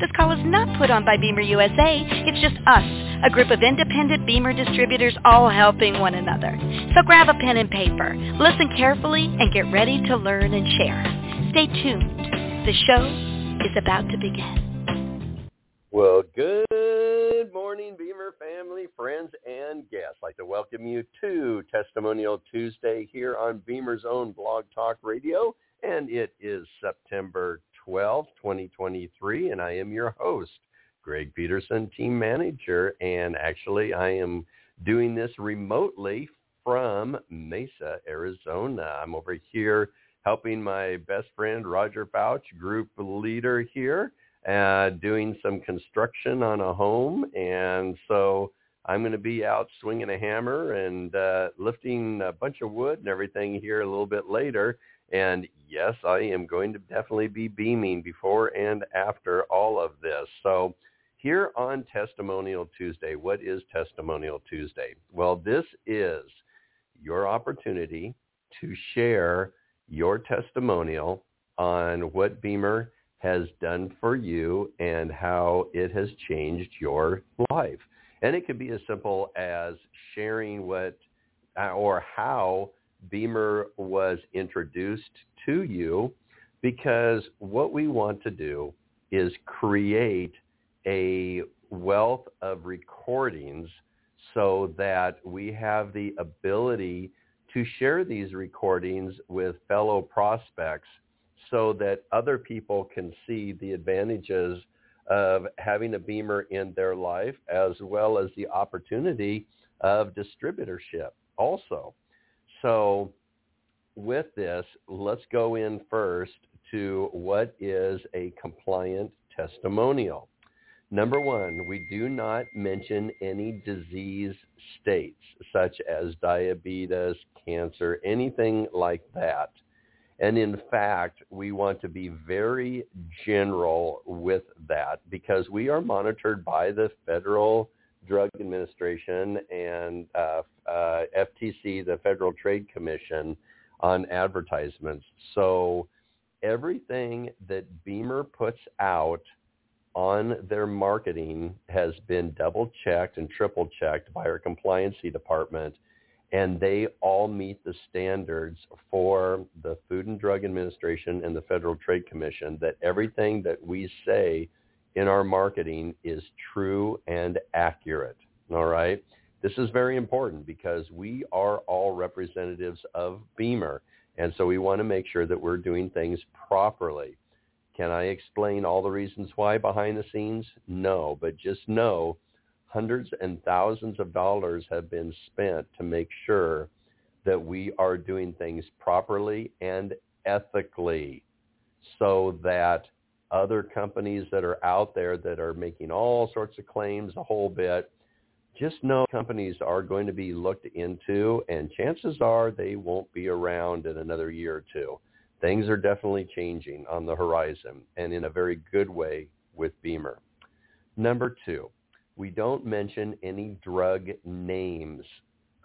This call is not put on by BEMER USA. It's just us, a group of independent BEMER distributors all helping one another. So grab a pen and paper, listen carefully, and get ready to learn and share. Stay tuned. The show is about to begin. Well, good morning, BEMER family, friends, and guests. I'd like to welcome you to Testimonial Tuesday here on BEMER's own Blog Talk Radio, and it is September 12, 2023, and I am your host, Greg Peterson, team manager, and actually I am doing this remotely from Mesa, Arizona. I'm over here helping my best friend Roger Fouch, group leader here, uh, doing some construction on a home, and so I'm going to be out swinging a hammer and uh, lifting a bunch of wood and everything here a little bit later. And yes, I am going to definitely be beaming before and after all of this. So here on Testimonial Tuesday, what is Testimonial Tuesday? Well, this is your opportunity to share your testimonial on what BEMER has done for you and how it has changed your life. And it could be as simple as sharing what or how BEMER was introduced to you because what we want to do is create a wealth of recordings so that we have the ability to share these recordings with fellow prospects so that other people can see the advantages of having a BEMER in their life as well as the opportunity of distributorship also. So with this, let's go in first to what is a compliant testimonial. Number one, we do not mention any disease states such as diabetes, cancer, anything like that. And in fact, we want to be very general with that because we are monitored by the Federal Drug Administration and uh, uh, FTC, the Federal Trade Commission, on advertisements. So everything that BEMER puts out on their marketing has been double checked and triple checked by our compliancy department and they all meet the standards for the Food and Drug Administration and the Federal Trade Commission that everything that we say in our marketing is true and accurate. All right? This is very important because we are all representatives of BEMER. And so we want to make sure that we're doing things properly. Can I explain all the reasons why behind the scenes? No, but just know hundreds and thousands of dollars have been spent to make sure that we are doing things properly and ethically so that other companies that are out there that are making all sorts of claims a whole bit, just know companies are going to be looked into and chances are they won't be around in another year or two. Things are definitely changing on the horizon and in a very good way with BEMER. Number two, we don't mention any drug names,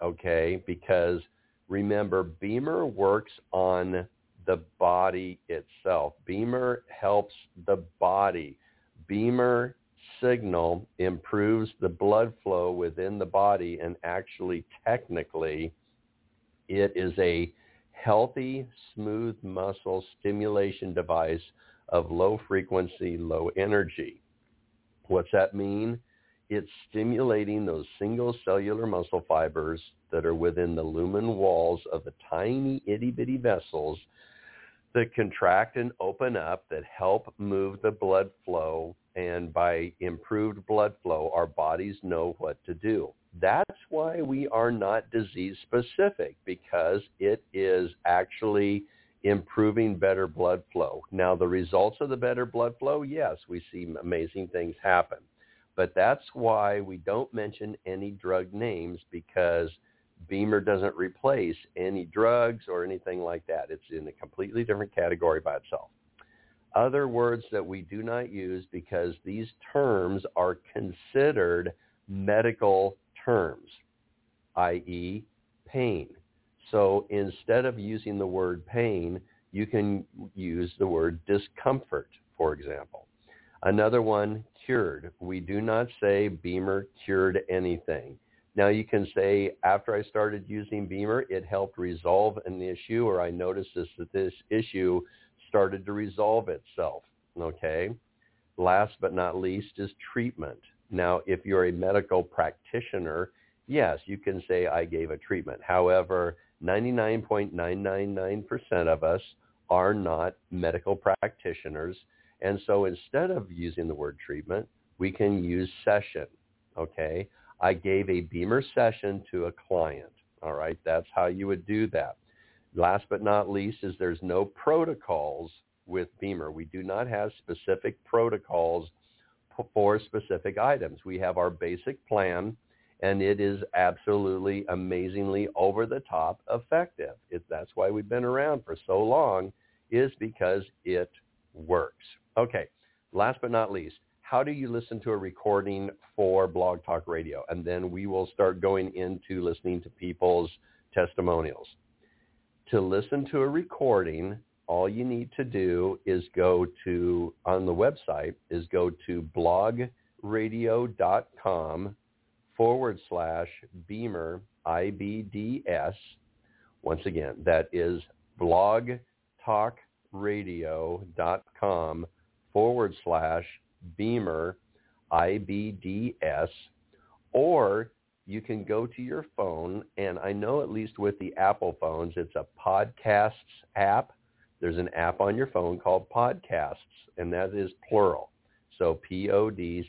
okay? Because remember, BEMER works on the body itself. BEMER helps the body. BEMER signal improves the blood flow within the body and actually technically it is a healthy smooth muscle stimulation device of low frequency, low energy. What's that mean? It's stimulating those single cellular muscle fibers that are within the lumen walls of the tiny itty bitty vessels that contract and open up that help move the blood flow. And by improved blood flow, our bodies know what to do. That's why we are not disease specific because it is actually improving better blood flow. Now, the results of the better blood flow, yes, we see amazing things happen. But that's why we don't mention any drug names because BEMER doesn't replace any drugs or anything like that. It's in a completely different category by itself. Other words that we do not use because these terms are considered medical terms, i.e. pain. So instead of using the word pain, you can use the word discomfort, for example. Another one, cured. We do not say BEMER cured anything. Now you can say after I started using BEMER, it helped resolve an issue or I noticed this, that this issue started to resolve itself. Okay. Last but not least is treatment. Now, if you're a medical practitioner, yes, you can say I gave a treatment. However, 99.999% of us are not medical practitioners. And so instead of using the word treatment, we can use session. Okay. I gave a BEMER session to a client. All right. That's how you would do that. Last but not least is there's no protocols with BEMER. We do not have specific protocols for specific items. We have our basic plan and it is absolutely amazingly over the top effective. It, that's why we've been around for so long is because it works. Okay, last but not least, how do you listen to a recording for Blog Talk Radio? And then we will start going into listening to people's testimonials. To listen to a recording, all you need to do is go to, on the website, is go to blogradio.com forward slash BEMER, I-B-D-S. Once again, that is blogtalkradio.com forward slash BEMER, I-B-D-S. Or you can go to your phone, and I know at least with the Apple phones, it's a podcasts app. There's an app on your phone called Podcasts, and that is plural. So P-O-D-C-A-S-T-S.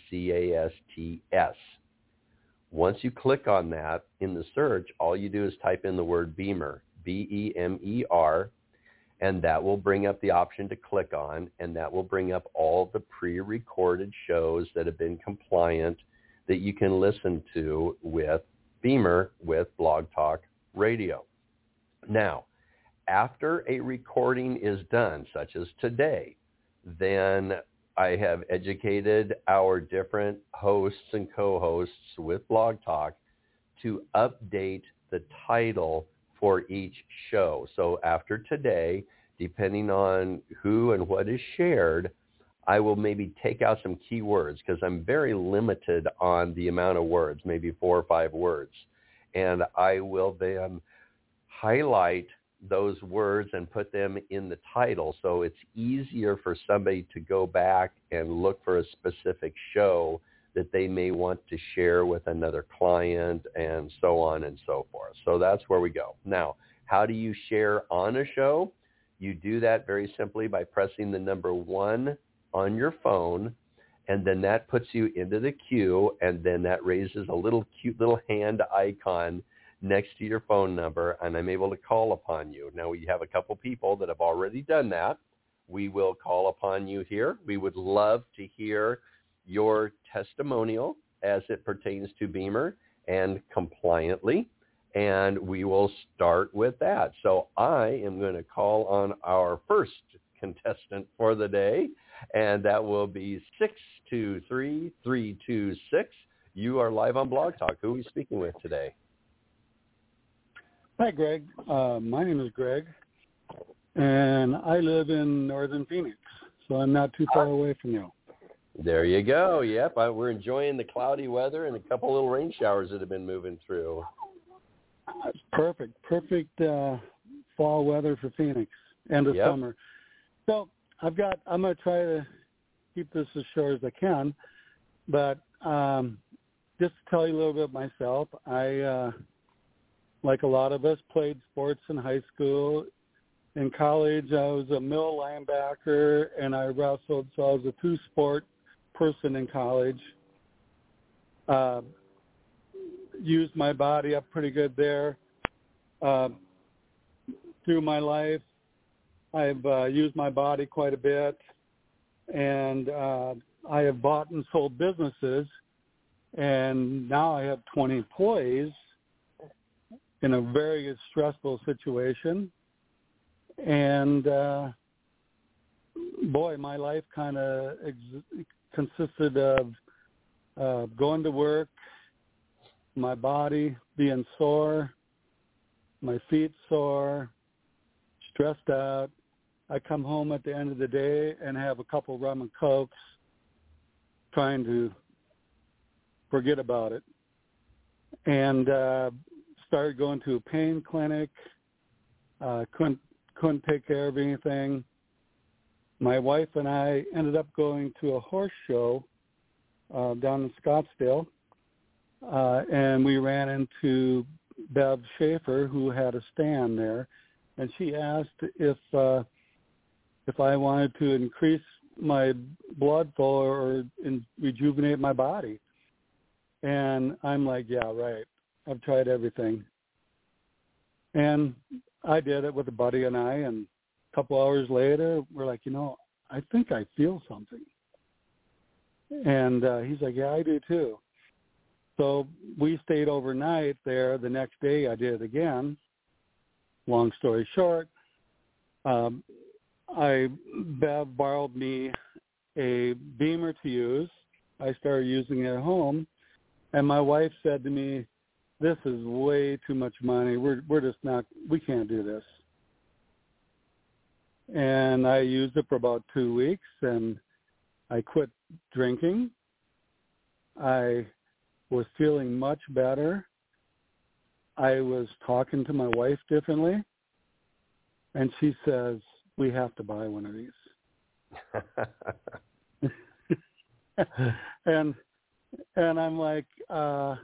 Once you click on that in the search, all you do is type in the word BEMER, B-E-M-E-R, and that will bring up the option to click on, and that will bring up all the pre-recorded shows that have been compliant that you can listen to with BEMER with Blog Talk Radio. Now, after a recording is done, such as today, then I have educated our different hosts and co-hosts with Blog Talk to update the title for each show. So after today, depending on who and what is shared, I will maybe take out some keywords because I'm very limited on the amount of words, maybe four or five words. And I will then highlight those words and put them in the title so it's easier for somebody to go back and look for a specific show that they may want to share with another client and so on and so forth. So that's where we go. Now, how do you share on a show? You do that very simply by pressing the number one on your phone and then that puts you into the queue and then that raises a little cute little hand icon next to your phone number and I'm able to call upon you. Now we have a couple people that have already done that. We will call upon you here. We would love to hear your testimonial as it pertains to BEMER and compliantly. And we will start with that. So I am going to call on our first contestant for the day, and that will be 623326. You are live on Blog Talk. Who are we speaking with today? Hi, Greg. Uh, my name is Greg, and I live in northern Phoenix, so I'm not too far away from you. There you go. Yep, I, we're enjoying the cloudy weather and a couple little rain showers that have been moving through. perfect, perfect uh, fall weather for Phoenix, end of Yep. summer. So I've got. I'm going to try to keep this as short as I can, but um, just to tell you a little bit myself, I uh, like a lot of us, played sports in high school. In college, I was a middle linebacker, and I wrestled, so I was a two-sport person in college. Uh, used my body up pretty good there. Uh, through my life, I've uh, used my body quite a bit, and uh, I have bought and sold businesses, and now I have 20 employees in a very stressful situation. And uh, boy, my life kind of ex- consisted of uh, going to work, my body being sore, my feet sore, stressed out. I come home at the end of the day and have a couple rum and cokes, trying to forget about it, and uh, started going to a pain clinic. Uh, couldn't couldn't take care of anything. My wife and I ended up going to a horse show uh, down in Scottsdale, uh, and we ran into Bev Schaefer, who had a stand there, and she asked if uh, if I wanted to increase my blood flow or in, rejuvenate my body. And I'm like, yeah, right. I've tried everything. And I did it with a buddy and I, and a couple hours later, we're like, you know, I think I feel something. And uh, he's like, yeah, I do too. So we stayed overnight there. The next day I did it again. Long story short, um, I Bev borrowed me a BEMER to use. I started using it at home, and my wife said to me, "This is way too much money. We're we're just not. We can't do this." And I used it for about two weeks, and I quit drinking. I was feeling much better. I was talking to my wife differently, and she says, "We have to buy one of these." and and I'm like, uh,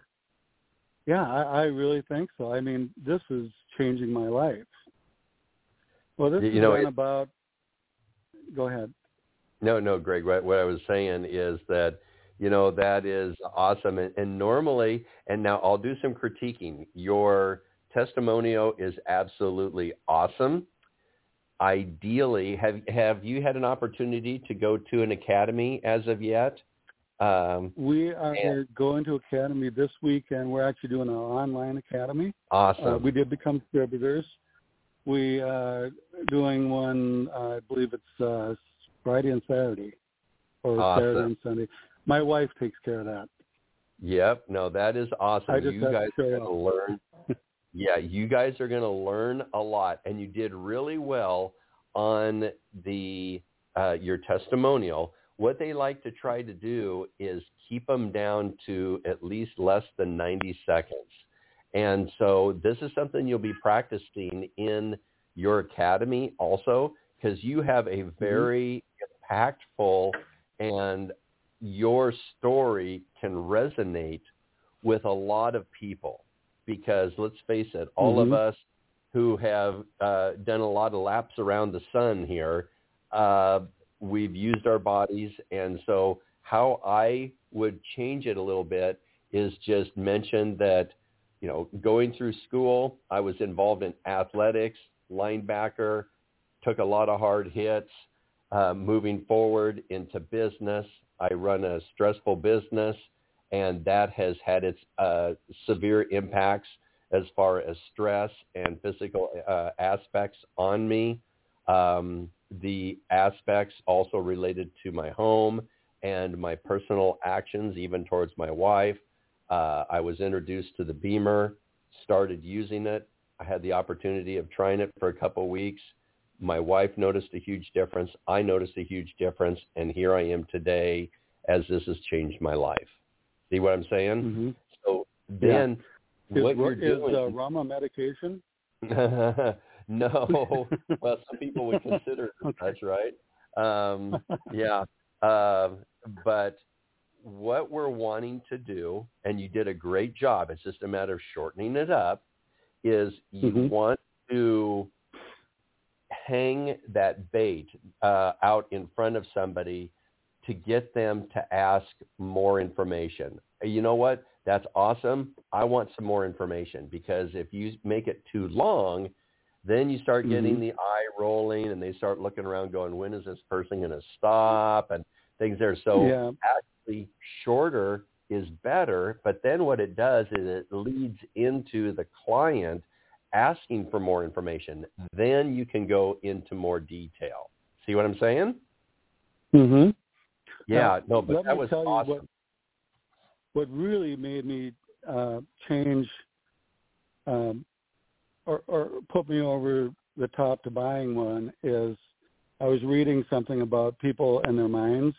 yeah, I, I really think so. I mean, this is changing my life. Well, this you is know, it, about. Go ahead. No, no, Greg. What, what I was saying is that you know that is awesome, and, and normally, and now I'll do some critiquing. Your testimonial is absolutely awesome. Ideally, have have you had an opportunity to go to an academy as of yet? Um, we are and, going to academy this week, and we're actually doing an online academy. Awesome. Uh, we did become distributors. We are doing one. Uh, I believe it's uh, Friday and Saturday, or awesome. Saturday and Sunday. My wife takes care of that. Yep. No, that is awesome. You guys are going to learn. yeah, you guys are going to learn a lot, and you did really well on the uh, your testimonial what they like to try to do is keep them down to at least less than 90 seconds. And so this is something you'll be practicing in your academy also because you have a mm-hmm. very mm-hmm. impactful and your story can resonate with a lot of people because let's face it, all mm-hmm. of us who have uh, done a lot of laps around the sun here, uh, we've used our bodies. And so how I would change it a little bit is just mention that, you know, going through school, I was involved in athletics, linebacker, took a lot of hard hits. Uh, moving forward into business, I run a stressful business, and that has had its uh, severe impacts as far as stress and physical uh, aspects on me. Um, the aspects also related to my home and my personal actions, even towards my wife. Uh, I was introduced to the BEMER, started using it. I had the opportunity of trying it for a couple of weeks. My wife noticed a huge difference. I noticed a huge difference, and here I am today as this has changed my life. See what I'm saying? Mm-hmm. So then, yeah. what is, you're is, doing uh, Rama medication? No, well, some people would consider it that's right. Um, yeah, uh, but what we're wanting to do, and you did a great job. It's just a matter of shortening it up. is you Mhm. want to hang that bait uh, out in front of somebody to get them to ask more information. You know what? That's awesome. I want some more information because if you make it too long, then you start getting Mhm. the eye rolling and they start looking around going, when is this person going to stop? And things there. So yeah. Actually shorter is better, but then what it does is it leads into the client asking for more information. Then you can go into more detail. See what I'm saying? Mm-hmm. Yeah, no, but that was awesome. what what really made me uh, change um, or, or put me over the top to buying one is I was reading something about people and their minds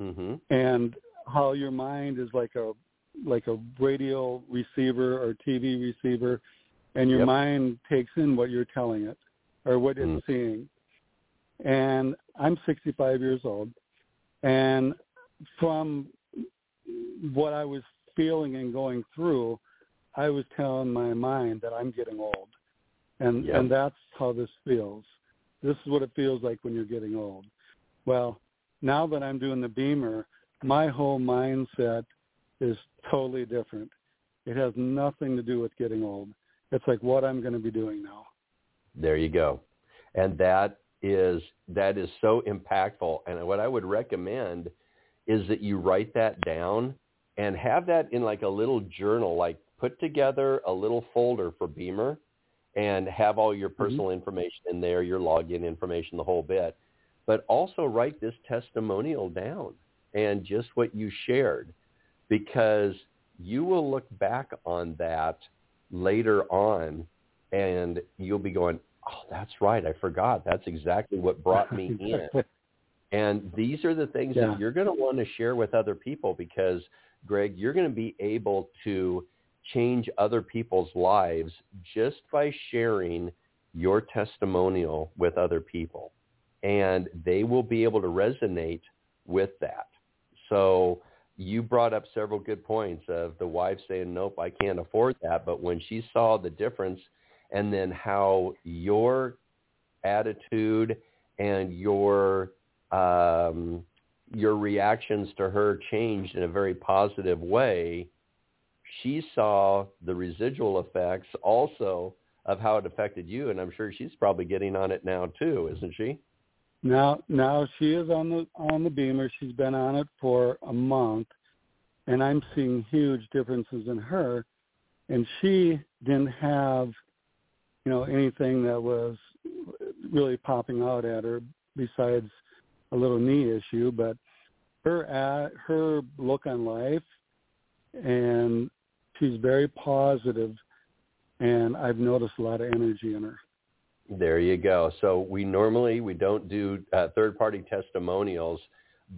hmm and how your mind is like a like a radio receiver or TV receiver, and your Yep. mind takes in what you're telling it or what it's Mm. seeing. And I'm 65 years old, and from what I was feeling and going through, I was telling my mind that I'm getting old, and Yep. and that's how this feels. This is what it feels like when you're getting old. Well, now that I'm doing the BEMER, my whole mindset is totally different. It has nothing to do with getting old. It's like what I'm going to be doing now. There you go. And that is that is so impactful. And what I would recommend is that you write that down and have that in like a little journal, like put together a little folder for BEMER and have all your mm-hmm. personal information in there, your login information, the whole bit. But also write this testimonial down and just what you shared because you will look back on that later on and you'll be going, oh, that's right. I forgot. That's exactly what brought me in. And these are the things Yeah. that you're going to want to share with other people because, Greg, you're going to be able to change other people's lives just by sharing your testimonial with other people. And they will be able to resonate with that. So you brought up several good points of the wife saying, nope, I can't afford that. But when she saw the difference and then how your attitude and your um, your reactions to her changed in a very positive way, she saw the residual effects also of how it affected you, and I'm sure she's probably getting on it now too, isn't she? Now, now she is on the on the BEMER. She's been on it for a month, and I'm seeing huge differences in her. And she didn't have, you know, anything that was really popping out at her besides a little knee issue. But her at her look on life, and she's very positive, and I've noticed a lot of energy in her. There you go. So we normally we don't do uh, third party testimonials,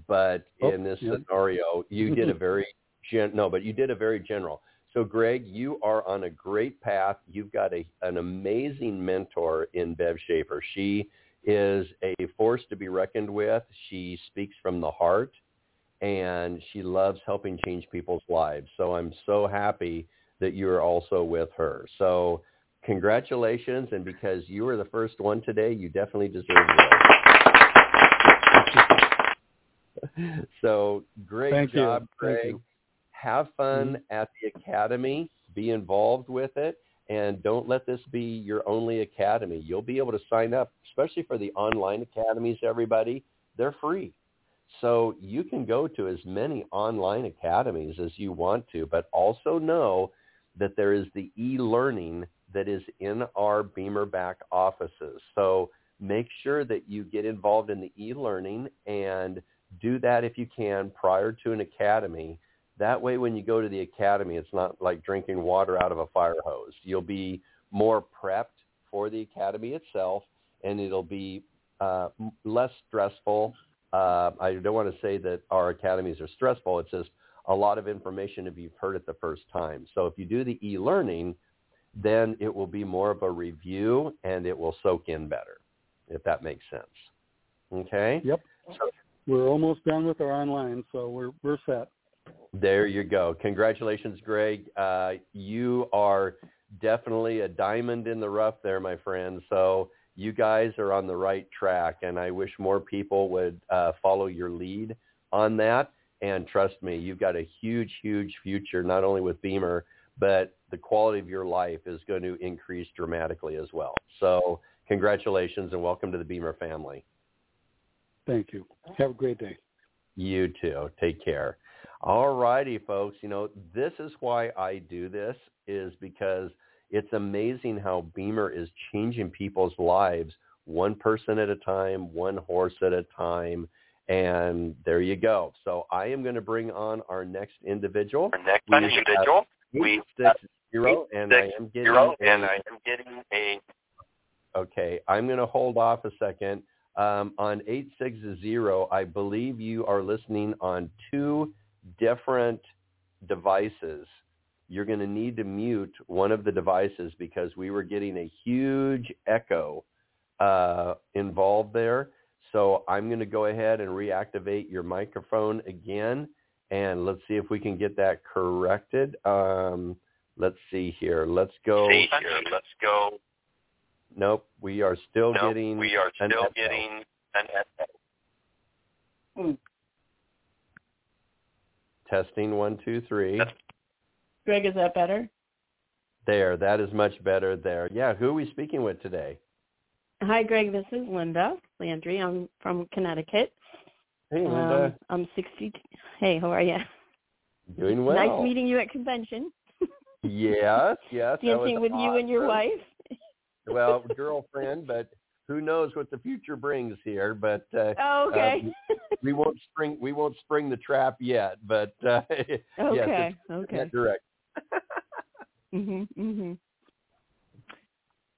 but Oh, in this yeah. scenario, you did a very gen- no, but you did a very general. So Greg, you are on a great path. You've got a an amazing mentor in Bev Schaefer. She is a force to be reckoned with. She speaks from the heart and she loves helping change people's lives. So I'm so happy that you're also with her. So congratulations and because you were the first one today, you definitely deserve it. so great Thank you. job, Thank Greg. you. Have fun mm-hmm. at the academy. Be involved with it. And don't let this be your only academy. You'll be able to sign up, especially for the online academies, everybody. They're free. So you can go to as many online academies as you want to, but also know that there is the e-learning that is in our BEMER back offices. So make sure that you get involved in the e-learning and do that if you can prior to an academy. That way when you go to the academy, it's not like drinking water out of a fire hose. You'll be more prepped for the academy itself, and it'll be uh, less stressful. Uh, I don't want to say that our academies are stressful. It's just a lot of information if you've heard it the first time. So if you do the e-learning, then it will be more of a review and it will soak in better, if that makes sense. Okay? Yep. So We're almost done with our online, so we're we're set. There you go. Congratulations, Greg. Uh, you are definitely a diamond in the rough there, my friend. So you guys are on the right track, and I wish more people would uh, follow your lead on that. And trust me, you've got a huge, huge future, not only with BEMER, but the quality of your life is going to increase dramatically as well. So congratulations and welcome to the BEMER family. Thank you. Have a great day. You too. Take care. All righty, folks. You know, this is why I do this is because it's amazing how BEMER is changing people's lives one person at a time, one horse at a time. And there you go. So I am going to bring on our next individual. Our next we individual. We six zero, and I am getting zero, and I am getting a. Okay, I'm going to hold off a second. Um, on 860, I believe you are listening on two different devices. You're going to need to mute one of the devices because we were getting a huge echo uh, involved there. So I'm going to go ahead and reactivate your microphone again, and let's see if we can get that corrected. Um, let's see here. Let's go. See here. Let's go. Nope, we are still nope, getting. We are still getting an echo. Testing one, two, three. Greg, is that better? There, that is much better there. Yeah, who are we speaking with today? Hi, Greg. This is Linda Landry. I'm from Connecticut. Hey, Linda. Um, I'm 60. Hey, how are you? Doing well. Nice meeting you at convention. Yes, yes. Dancing with awesome. you and your wife. well, girlfriend, but who knows what the future brings here? But uh, oh, okay. uh, we won't spring we won't spring the trap yet. But uh, okay, yes, okay, direct. mhm, mhm.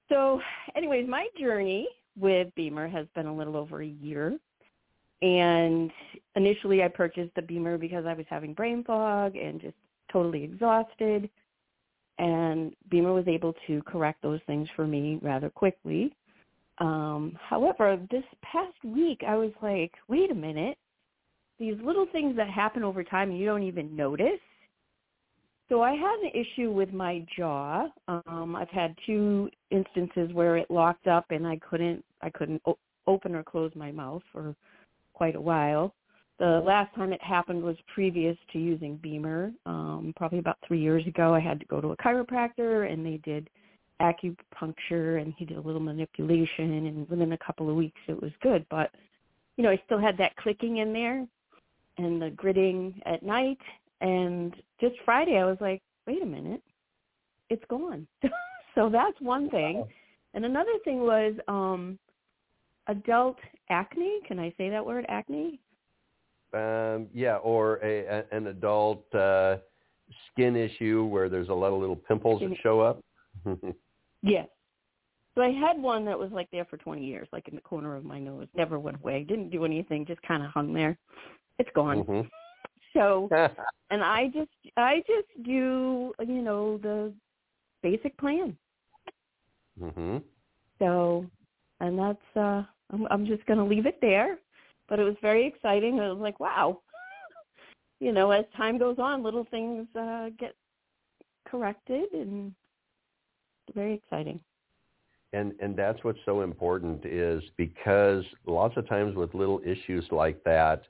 So, anyways, my journey with BEMER has been a little over a year. And initially I purchased the BEMER because I was having brain fog and just totally exhausted. And BEMER was able to correct those things for me rather quickly. Um, however, this past week I was like, wait a minute, these little things that happen over time you don't even notice. So I had an issue with my jaw. Um, I've had two instances where it locked up and I couldn't I couldn't o- open or close my mouth for quite a while. The last time it happened was previous to using BEMER. Um, probably about three years ago, I had to go to a chiropractor and they did acupuncture and he did a little manipulation and within a couple of weeks it was good. But you know i still had that clicking in there and the gritting at night. And just friday i was like wait a minute. It's gone. So that's one thing. And another thing was um adult acne. Can i say that word acne um yeah or a, a an adult uh skin issue where there's a lot of little pimples that show up Yes. So I had one that was like there for 20 years, like in the corner of my nose. Never went away. Didn't do anything. Just kind of hung there. It's gone. Mm-hmm. So, and I just, I just do, you know, the basic plan. Mhm. So, and that's, uh, I'm, I'm just going to leave it there. But it was very exciting. It was like, wow. You know, as time goes on, little things uh, get corrected and very exciting. And and that's what's so important is because lots of times with little issues like that,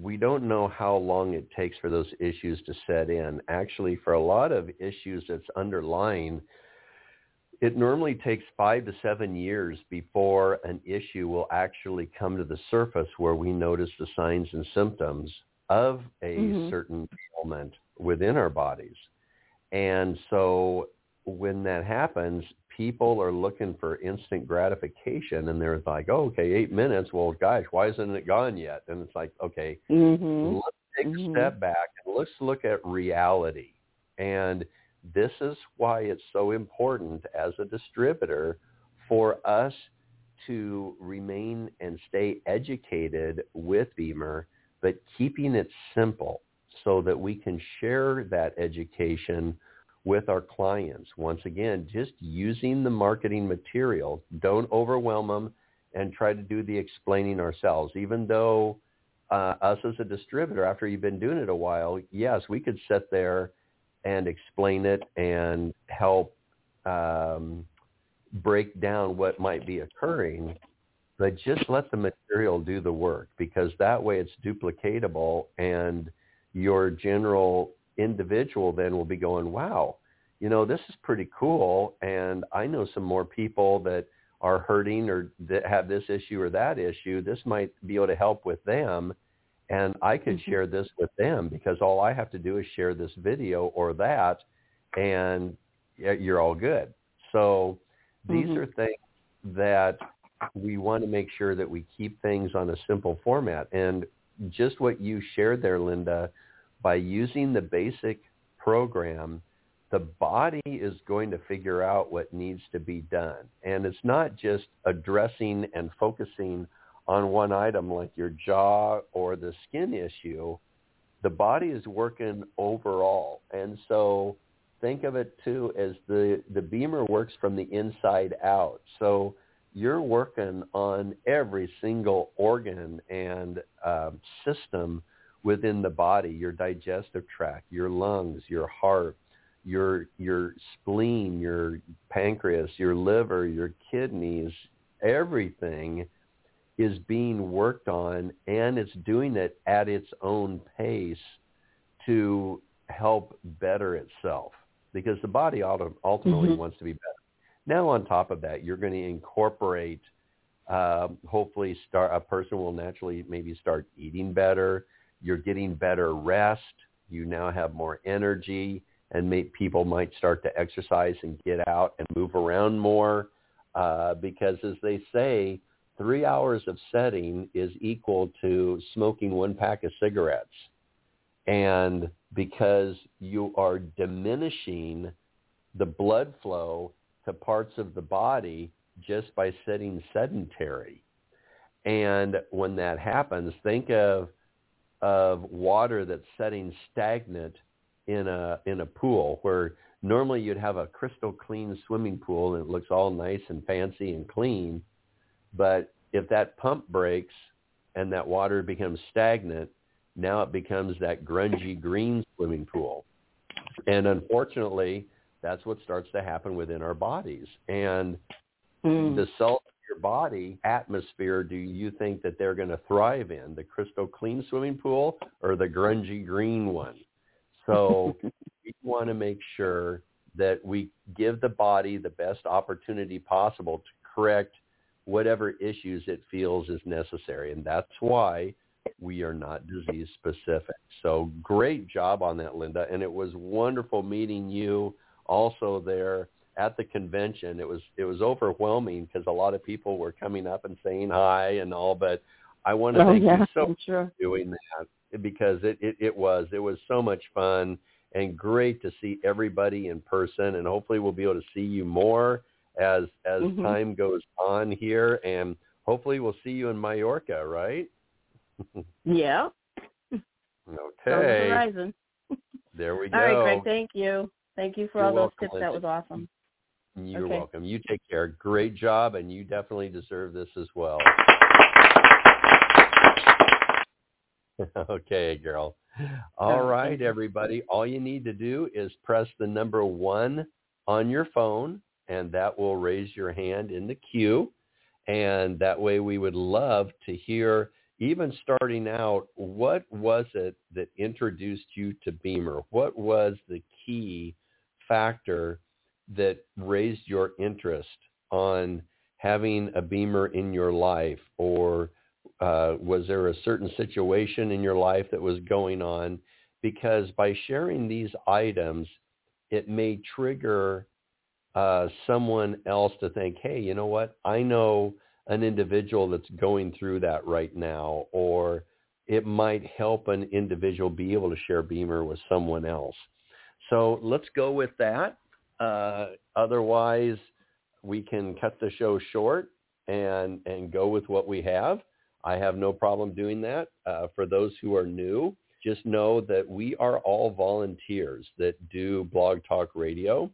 we don't know how long it takes for those issues to set in. Actually, for a lot of issues that's underlying, it normally takes five to seven years before an issue will actually come to the surface where we notice the signs and symptoms of a mm-hmm. certain ailment within our bodies. And so when that happens, people are looking for instant gratification and they're like, oh, okay, eight minutes. Well, gosh, why isn't it gone yet? And it's like, okay, mm-hmm. let's take mm-hmm. a step back and let's look at reality. And this is why it's so important as a distributor for us to remain and stay educated with BEMER, but keeping it simple so that we can share that education with our clients. Once again, just using the marketing material. Don't overwhelm them and try to do the explaining ourselves. Even though uh, us as a distributor, after you've been doing it a while, yes, we could sit there and explain it and help um, break down what might be occurring, but just let the material do the work because that way it's duplicatable and your general individual then will be going, wow, you know, this is pretty cool. And I know some more people that are hurting or that have this issue or that issue. This might be able to help with them. And I could mm-hmm. share this with them because all I have to do is share this video or that and you're all good. So these mm-hmm. are things that we want to make sure that we keep things on a simple format. And just what you shared there, Linda, by using the basic program, the body is going to figure out what needs to be done. And it's not just addressing and focusing on one item like your jaw or the skin issue. The body is working overall. And so think of it too as the, the BEMER works from the inside out. So you're working on every single organ and uh, system within the body, your digestive tract, your lungs, your heart, your your spleen, your pancreas, your liver, your kidneys, everything is being worked on and it's doing it at its own pace to help better itself because the body ultimately mm-hmm. wants to be better. Now, on top of that, you're going to incorporate. Uh, hopefully, start a person will naturally maybe start eating better. You're getting better rest. You now have more energy, and may, people might start to exercise and get out and move around more. Uh, because, as they say, three hours of setting is equal to smoking one pack of cigarettes. And because you are diminishing the blood flow to parts of the body just by sitting sedentary. And when that happens, think of of water that's setting stagnant in a in a pool where normally you'd have a crystal clean swimming pool and it looks all nice and fancy and clean, but if that pump breaks and that water becomes stagnant, now it becomes that grungy green swimming pool. And unfortunately, that's what starts to happen within our bodies. And mm. the cells of your body atmosphere, do you think that they're going to thrive in? The crystal clean swimming pool or the grungy green one? So we want to make sure that we give the body the best opportunity possible to correct whatever issues it feels is necessary. And that's why we are not disease specific. So great job on that, Linda. And it was wonderful meeting you also there at the convention. It was it was overwhelming because a lot of people were coming up and saying hi and all. But I want to oh, thank yeah, you so much sure. for doing that because it, it it was it was so much fun and great to see everybody in person. And hopefully we'll be able to see you more as as mm-hmm. time goes on here. And hopefully we'll see you in Mallorca, right? yeah. Okay. horizon. There we go. All right, Greg. Thank you. Thank you for You're all welcome, those tips. That was awesome. You're okay. welcome. You take care. Great job, and you definitely deserve this as well. okay, girl. All right, everybody. All you need to do is press the number one on your phone, and that will raise your hand in the queue. And that way we would love to hear, even starting out, what was it that introduced you to BEMER? What was the key factor that raised your interest on having a BEMER in your life or uh, was there a certain situation in your life that was going on? Because by sharing these items, it may trigger uh, someone else to think, hey, you know what? I know an individual that's going through that right now, or it might help an individual be able to share BEMER with someone else. So let's go with that. Uh, otherwise, we can cut the show short and and go with what we have. I have no problem doing that. Uh, for those who are new, just know that we are all volunteers that do Blog Talk Radio.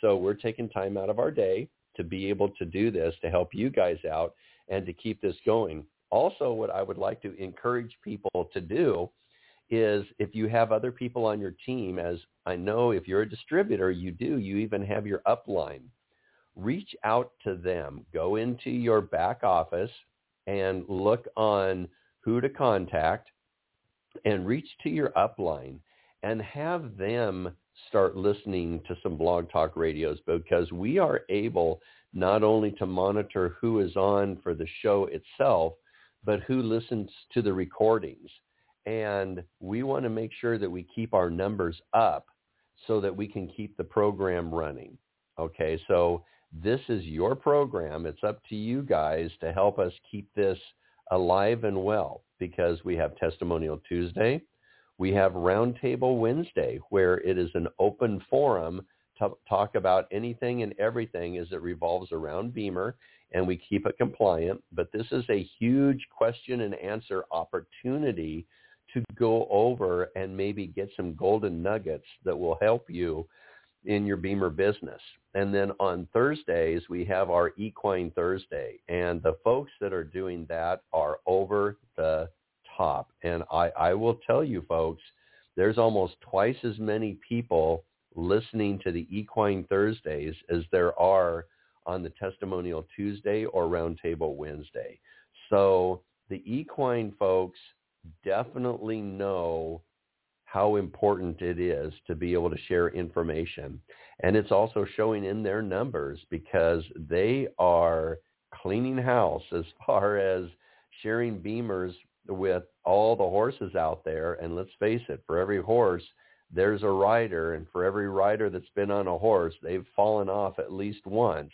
So we're taking time out of our day to be able to do this to help you guys out and to keep this going. Also, what I would like to encourage people to do is if you have other people on your team, as I know if you're a distributor, you do, you even have your upline. Reach out to them. Go into your back office and look on who to contact and reach to your upline and have them start listening to some blog talk radios because we are able not only to monitor who is on for the show itself, but who listens to the recordings. And we want to make sure that we keep our numbers up so that we can keep the program running. Okay, so this is your program. It's up to you guys to help us keep this alive and well because we have Testimonial Tuesday. We have Roundtable Wednesday where it is an open forum to talk about anything and everything as it revolves around BEMER, and we keep it compliant. But this is a huge question and answer opportunity to go over and maybe get some golden nuggets that will help you in your BEMER business. And then on Thursdays, we have our Equine Thursday. And the folks that are doing that are over the And I, I will tell you folks, there's almost twice as many people listening to the Equine Thursdays as there are on the Testimonial Tuesday or Roundtable Wednesday. So the equine folks definitely know how important it is to be able to share information. And it's also showing in their numbers because they are cleaning house as far as sharing BEMERs with all the horses out there. And let's face it, for every horse, there's a rider. And for every rider that's been on a horse, they've fallen off at least once.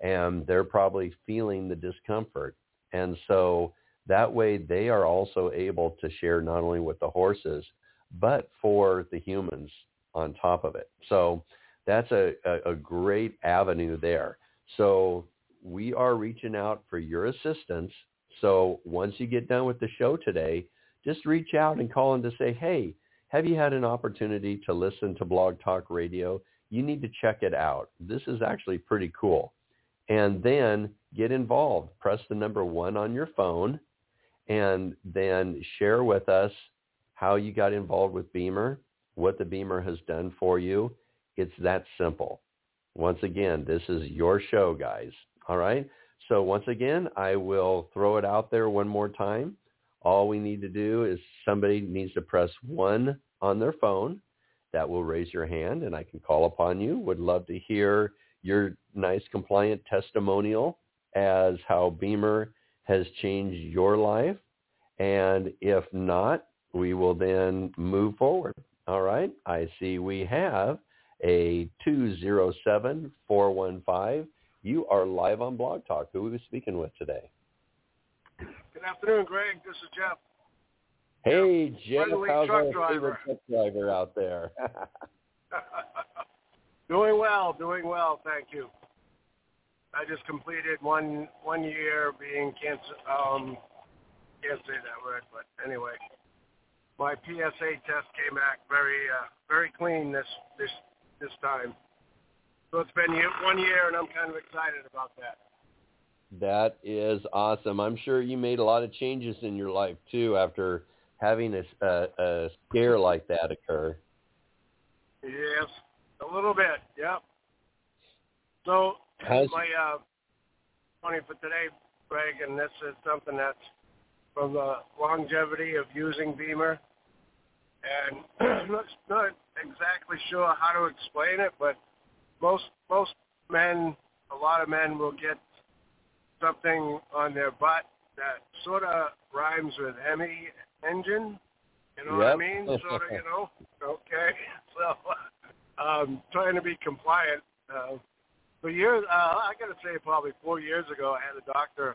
And they're probably feeling the discomfort. And so that way they are also able to share not only with the horses, but for the humans on top of it. So that's a, a, a great avenue there. So we are reaching out for your assistance. So once you get done with the show today, just reach out and call in to say, hey, have you had an opportunity to listen to Blog Talk Radio? You need to check it out. This is actually pretty cool. And then get involved. Press the number one on your phone and then share with us how you got involved with BEMER, what the BEMER has done for you. It's that simple. Once again, this is your show, guys. All right? So once again, I will throw it out there one more time. All we need to do is somebody needs to press one on their phone. That will raise your hand and I can call upon you. Would love to hear your nice compliant testimonial as how BEMER has changed your life. And if not, we will then move forward. All right. I see we have a 207-415. You are live on Blog Talk. Who are we speaking with today? Good afternoon, Greg. This is Jeff. Hey, Jeff. Friendly How's truck our driver. favorite truck driver out there? doing well, doing well. Thank you. I just completed one one year being cancer. Um, can't say that word, but anyway, my PSA test came back very uh, very clean this this this time. So it's been one year, and I'm kind of excited about that. That is awesome. I'm sure you made a lot of changes in your life too after having a, a, a scare like that occur. Yes, a little bit. Yep. So How's- my uh, funny for today, Greg, and this is something that's from the longevity of using BEMER, and I'm not, not exactly sure how to explain it, but most most men, a lot of men will get something on their butt that sort of rhymes with Hemi engine. You know what I Yep. mean? Sort of, you know. Okay. So, um, trying to be compliant. Uh, for years, uh, I got to say, probably four years ago, I had a doctor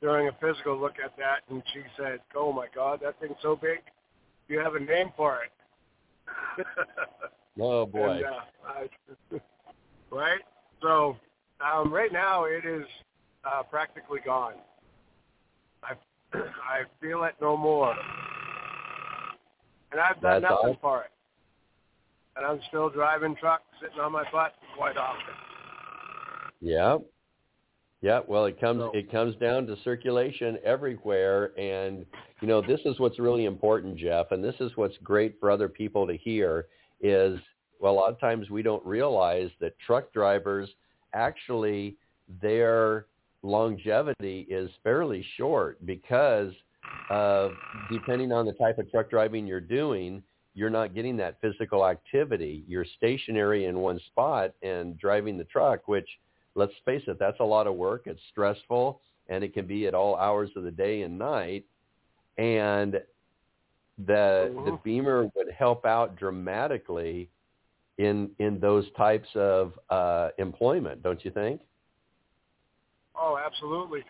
during a physical look at that, and she said, "Oh my God, that thing's so big. You have a name for it." Oh boy. And, uh, I, right? So um, right now it is uh, practically gone. I I feel it no more, and I've done That's nothing awesome. for it. And I'm still driving truck, sitting on my butt quite often. Yeah. Yeah, well, it comes it comes down to circulation everywhere, and you know this is what's really important, Jeff, and this is what's great for other people to hear is well, a lot of times we don't realize that truck drivers actually their longevity is fairly short because of depending on the type of truck driving you're doing, you're not getting that physical activity. You're stationary in one spot and driving the truck, which let's face it, that's a lot of work. It's stressful and it can be at all hours of the day and night. And the the Mhm. BEMER would help out dramatically in in those types of uh, employment, don't you think? Oh, absolutely,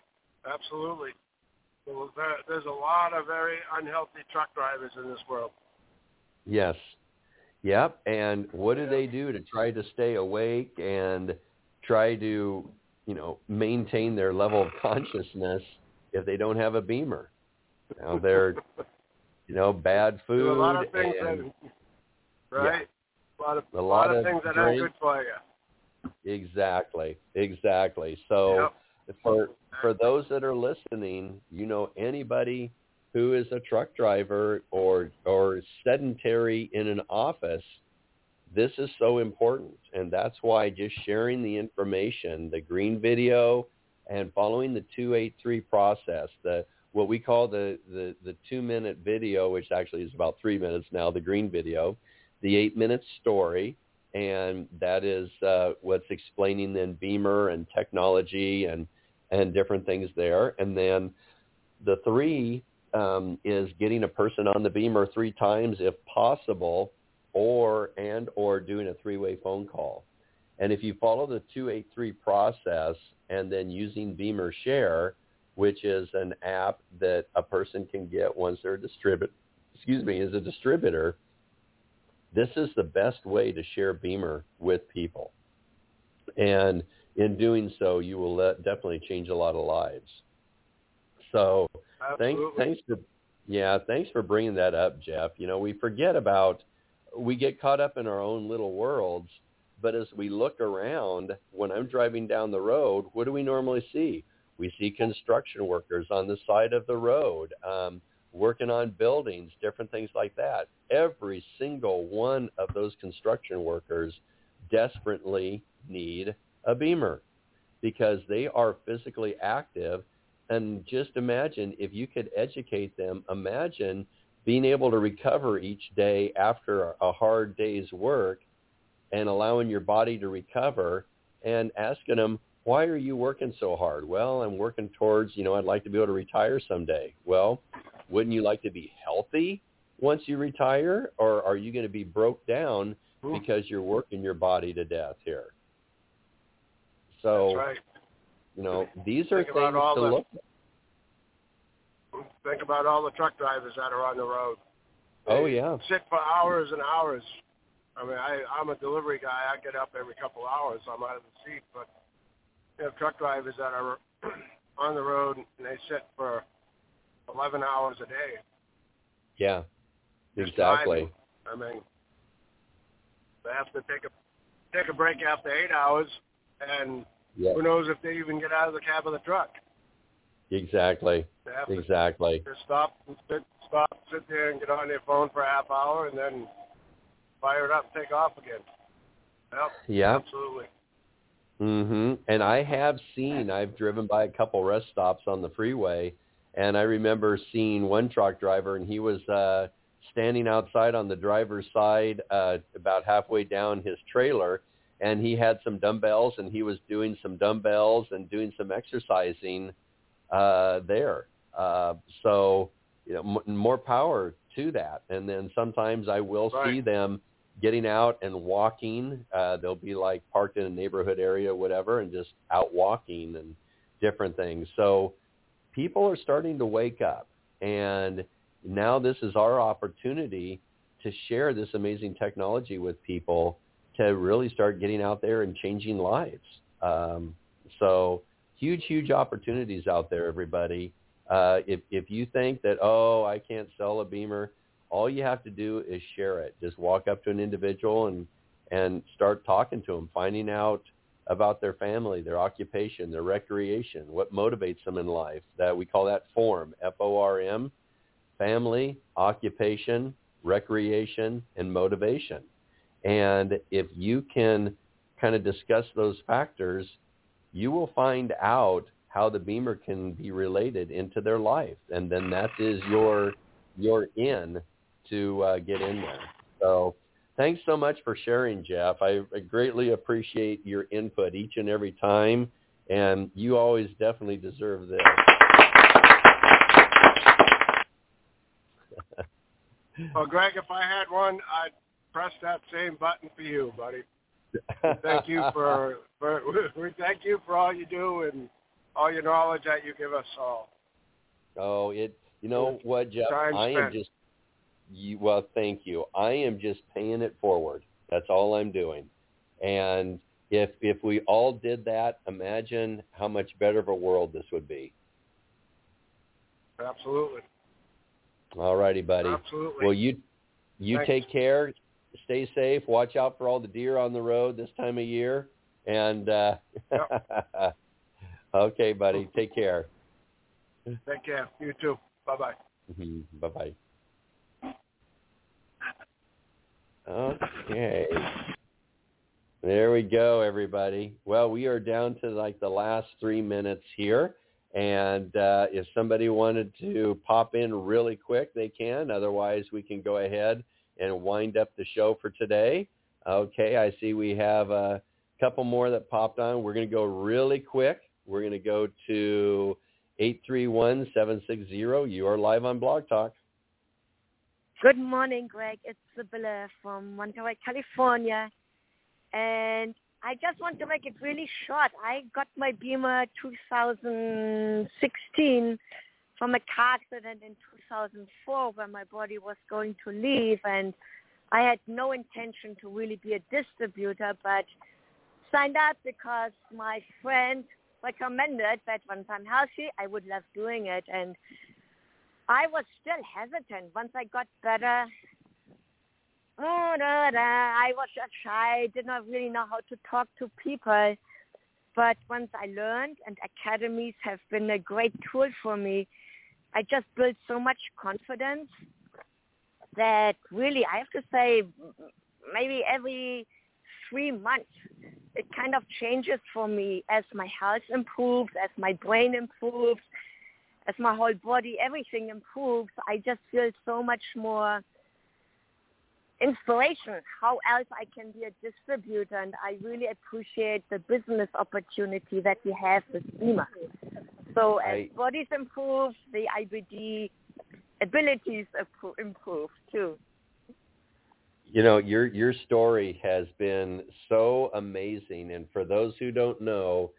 absolutely. Well, there, there's a lot of very unhealthy truck drivers in this world. Yes. Yep. And what do Yeah. they do to try to stay awake and try to, you know, maintain their level of consciousness if they don't have a BEMER? Now they're, you know, bad food a lot of things and that, right? A lot of A lot, lot of things that aren't good for you. exactly, exactly. So Yep. for for those that are listening, you know, anybody who is a truck driver or or sedentary in an office, this is so important, and that's why just sharing the information, the green video, and following the two eight three process, the what we call the the the two minute video, which actually is about three minutes now, the green video, the eight minute story, and that is uh, what's explaining then BEMER and technology and and different things there. And then the three um, is getting a person on the BEMER three times if possible, or and or doing a three-way phone call. And if you follow the 283 process and then using BEMER Share, which is an app that a person can get once they're a distribute, excuse me, as a distributor, this is the best way to share BEMER with people. And in doing so, you will let, definitely change a lot of lives. So thanks, thanks for, yeah, thanks for bringing that up, Jeff. You know, we forget about, we get caught up in our own little worlds, but as we look around, when I'm driving down the road, what do we normally see? We see construction workers on the side of the road, um, working on buildings, different things like that. Every single one of those construction workers desperately need a BEMER because they are physically active. And just imagine if you could educate them, imagine being able to recover each day after a hard day's work and allowing your body to recover and asking them, why are you working so hard? Well, I'm working towards, you know, I'd like to be able to retire someday. Well, wouldn't you like to be healthy once you retire? Or are you going to be broke down because you're working your body to death here? So, That's right. you know, these are Think things to the- look at. Think about all the truck drivers that are on the road. Oh, They yeah. Sit for hours and hours. I mean, I, I'm a delivery guy. I get up every couple hours. I'm out of the seat, but you have truck drivers that are on the road and they sit for 11 hours a day. Yeah, exactly. I mean, they have to take a take a break after eight hours, and Yeah, who knows if they even get out of the cab of the truck. exactly. They have to Exactly. just stop and sit, stop, sit there, and get on their phone for a half hour, and then fire it up, and take off again. Yep, Yeah. absolutely. Mhm. And I have seen I've driven by a couple rest stops on the freeway and I remember seeing one truck driver and he was uh standing outside on the driver's side uh about halfway down his trailer and he had some dumbbells and he was doing some dumbbells and doing some exercising uh there. Uh so you know m- more power to that. And then sometimes I will see them getting out and walking. Uh, they'll be like parked in a neighborhood area, whatever, and just out walking and different things. So people are starting to wake up, and now this is our opportunity to share this amazing technology with people to really start getting out there and changing lives. Um, so huge, huge opportunities out there, everybody. Uh, if if you think that oh I can't sell a BEMER, all you have to do is share it. Just walk up to an individual and and start talking to them, finding out about their family, their occupation, their recreation, what motivates them in life. That we call that form, F-O-R-M, family, occupation, recreation, and motivation. And if you can kind of discuss those factors, you will find out how the BEMER can be related into their life. And then that is your your in to uh, get in there. So thanks so much for sharing, Jeff. I, I greatly appreciate your input each and every time, and you always definitely deserve this. well, Greg, if I had one, I'd press that same button for you, buddy. thank you for, for we thank you for all you do and all your knowledge that you give us all. Oh, it. You know what, Jeff? I am just. You, well, thank you. I am just paying it forward. That's all I'm doing. And if if we all did that, imagine how much better of a world this would be. Absolutely. All righty, buddy. Absolutely. Well, you you Thanks. take care. Stay safe. Watch out for all the deer on the road this time of year. And uh, okay, buddy. Take care. Take care. You too. Bye bye. Bye bye. Okay. There we go, everybody. Well, we are down to like the last three minutes here. And uh, if somebody wanted to pop in really quick, they can. Otherwise, we can go ahead and wind up the show for today. Okay, I see we have a couple more that popped on. We're going to go really quick. We're going to go to 831-760. You are live on Blog Talk. Good morning, Greg. It's Sibylla from Monterey, California. And I just want to make it really short. I got my BEMER 2016 from a car accident in 2004 where my body was going to leave. And I had no intention to really be a distributor, but signed up because my friend recommended that once I'm healthy, I would love doing it. And I was still hesitant. Once I got better, oh, da, da, I was just shy, did not really know how to talk to people. But once I learned, and academies have been a great tool for me, I just built so much confidence that really, I have to say, maybe every three months, it kind of changes for me as my health improves, as my brain improves, as my whole body, everything improves. I just feel so much more inspiration how else I can be a distributor and I really appreciate the business opportunity that we have with BEMER. So as I- bodies improve, the IBD abilities improve too. You know, your your story has been so amazing, and for those who don't know,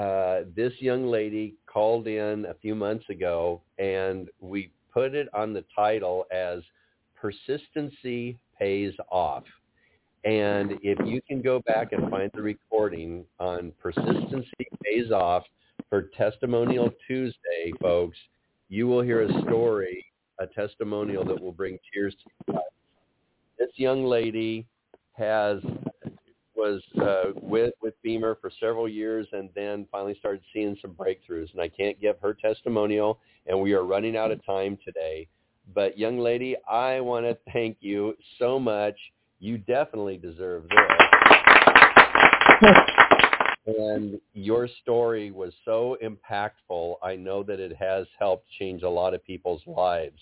uh, this young lady called in a few months ago, and we put it on the title as "Persistency Pays Off." And if you can go back and find the recording on "Persistency Pays Off" for Testimonial Tuesday, folks, you will hear a story, a testimonial that will bring tears to your eyes this young lady has was uh, with with BEMER for several years, and then finally started seeing some breakthroughs. And I can't give her testimonial, and we are running out of time today. But young lady, I want to thank you so much. You definitely deserve this. and your story was so impactful. I know that it has helped change a lot of people's lives.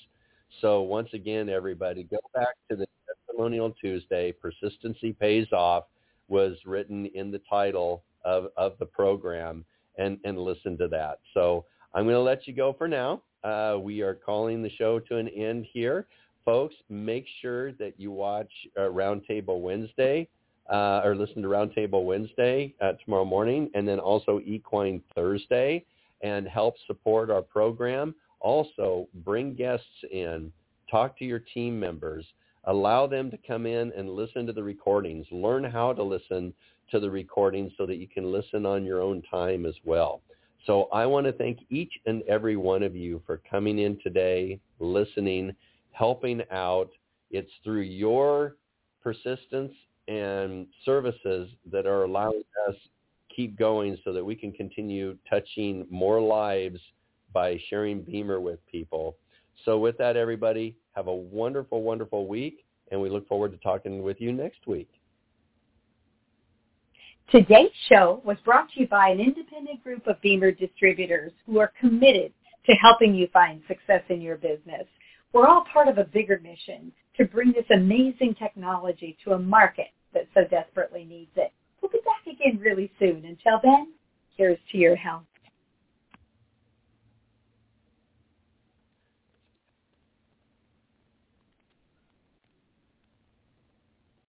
So once again, everybody, go back to the Testimonial Tuesday, Persistency Pays Off, was written in the title of, of the program and, and listen to that. So I'm going to let you go for now. Uh, we are calling the show to an end here. Folks, make sure that you watch uh, Roundtable Wednesday uh, or listen to Roundtable Wednesday uh, tomorrow morning and then also Equine Thursday and help support our program. Also, bring guests in, talk to your team members, allow them to come in and listen to the recordings, learn how to listen to the recordings so that you can listen on your own time as well. So I want to thank each and every one of you for coming in today, listening, helping out. It's through your persistence and services that are allowing us keep going so that we can continue touching more lives by sharing BEMER with people. So with that, everybody, have a wonderful, wonderful week, and we look forward to talking with you next week. Today's show was brought to you by an independent group of BEMER distributors who are committed to helping you find success in your business. We're all part of a bigger mission to bring this amazing technology to a market that so desperately needs it. We'll be back again really soon. Until then, here's to your health.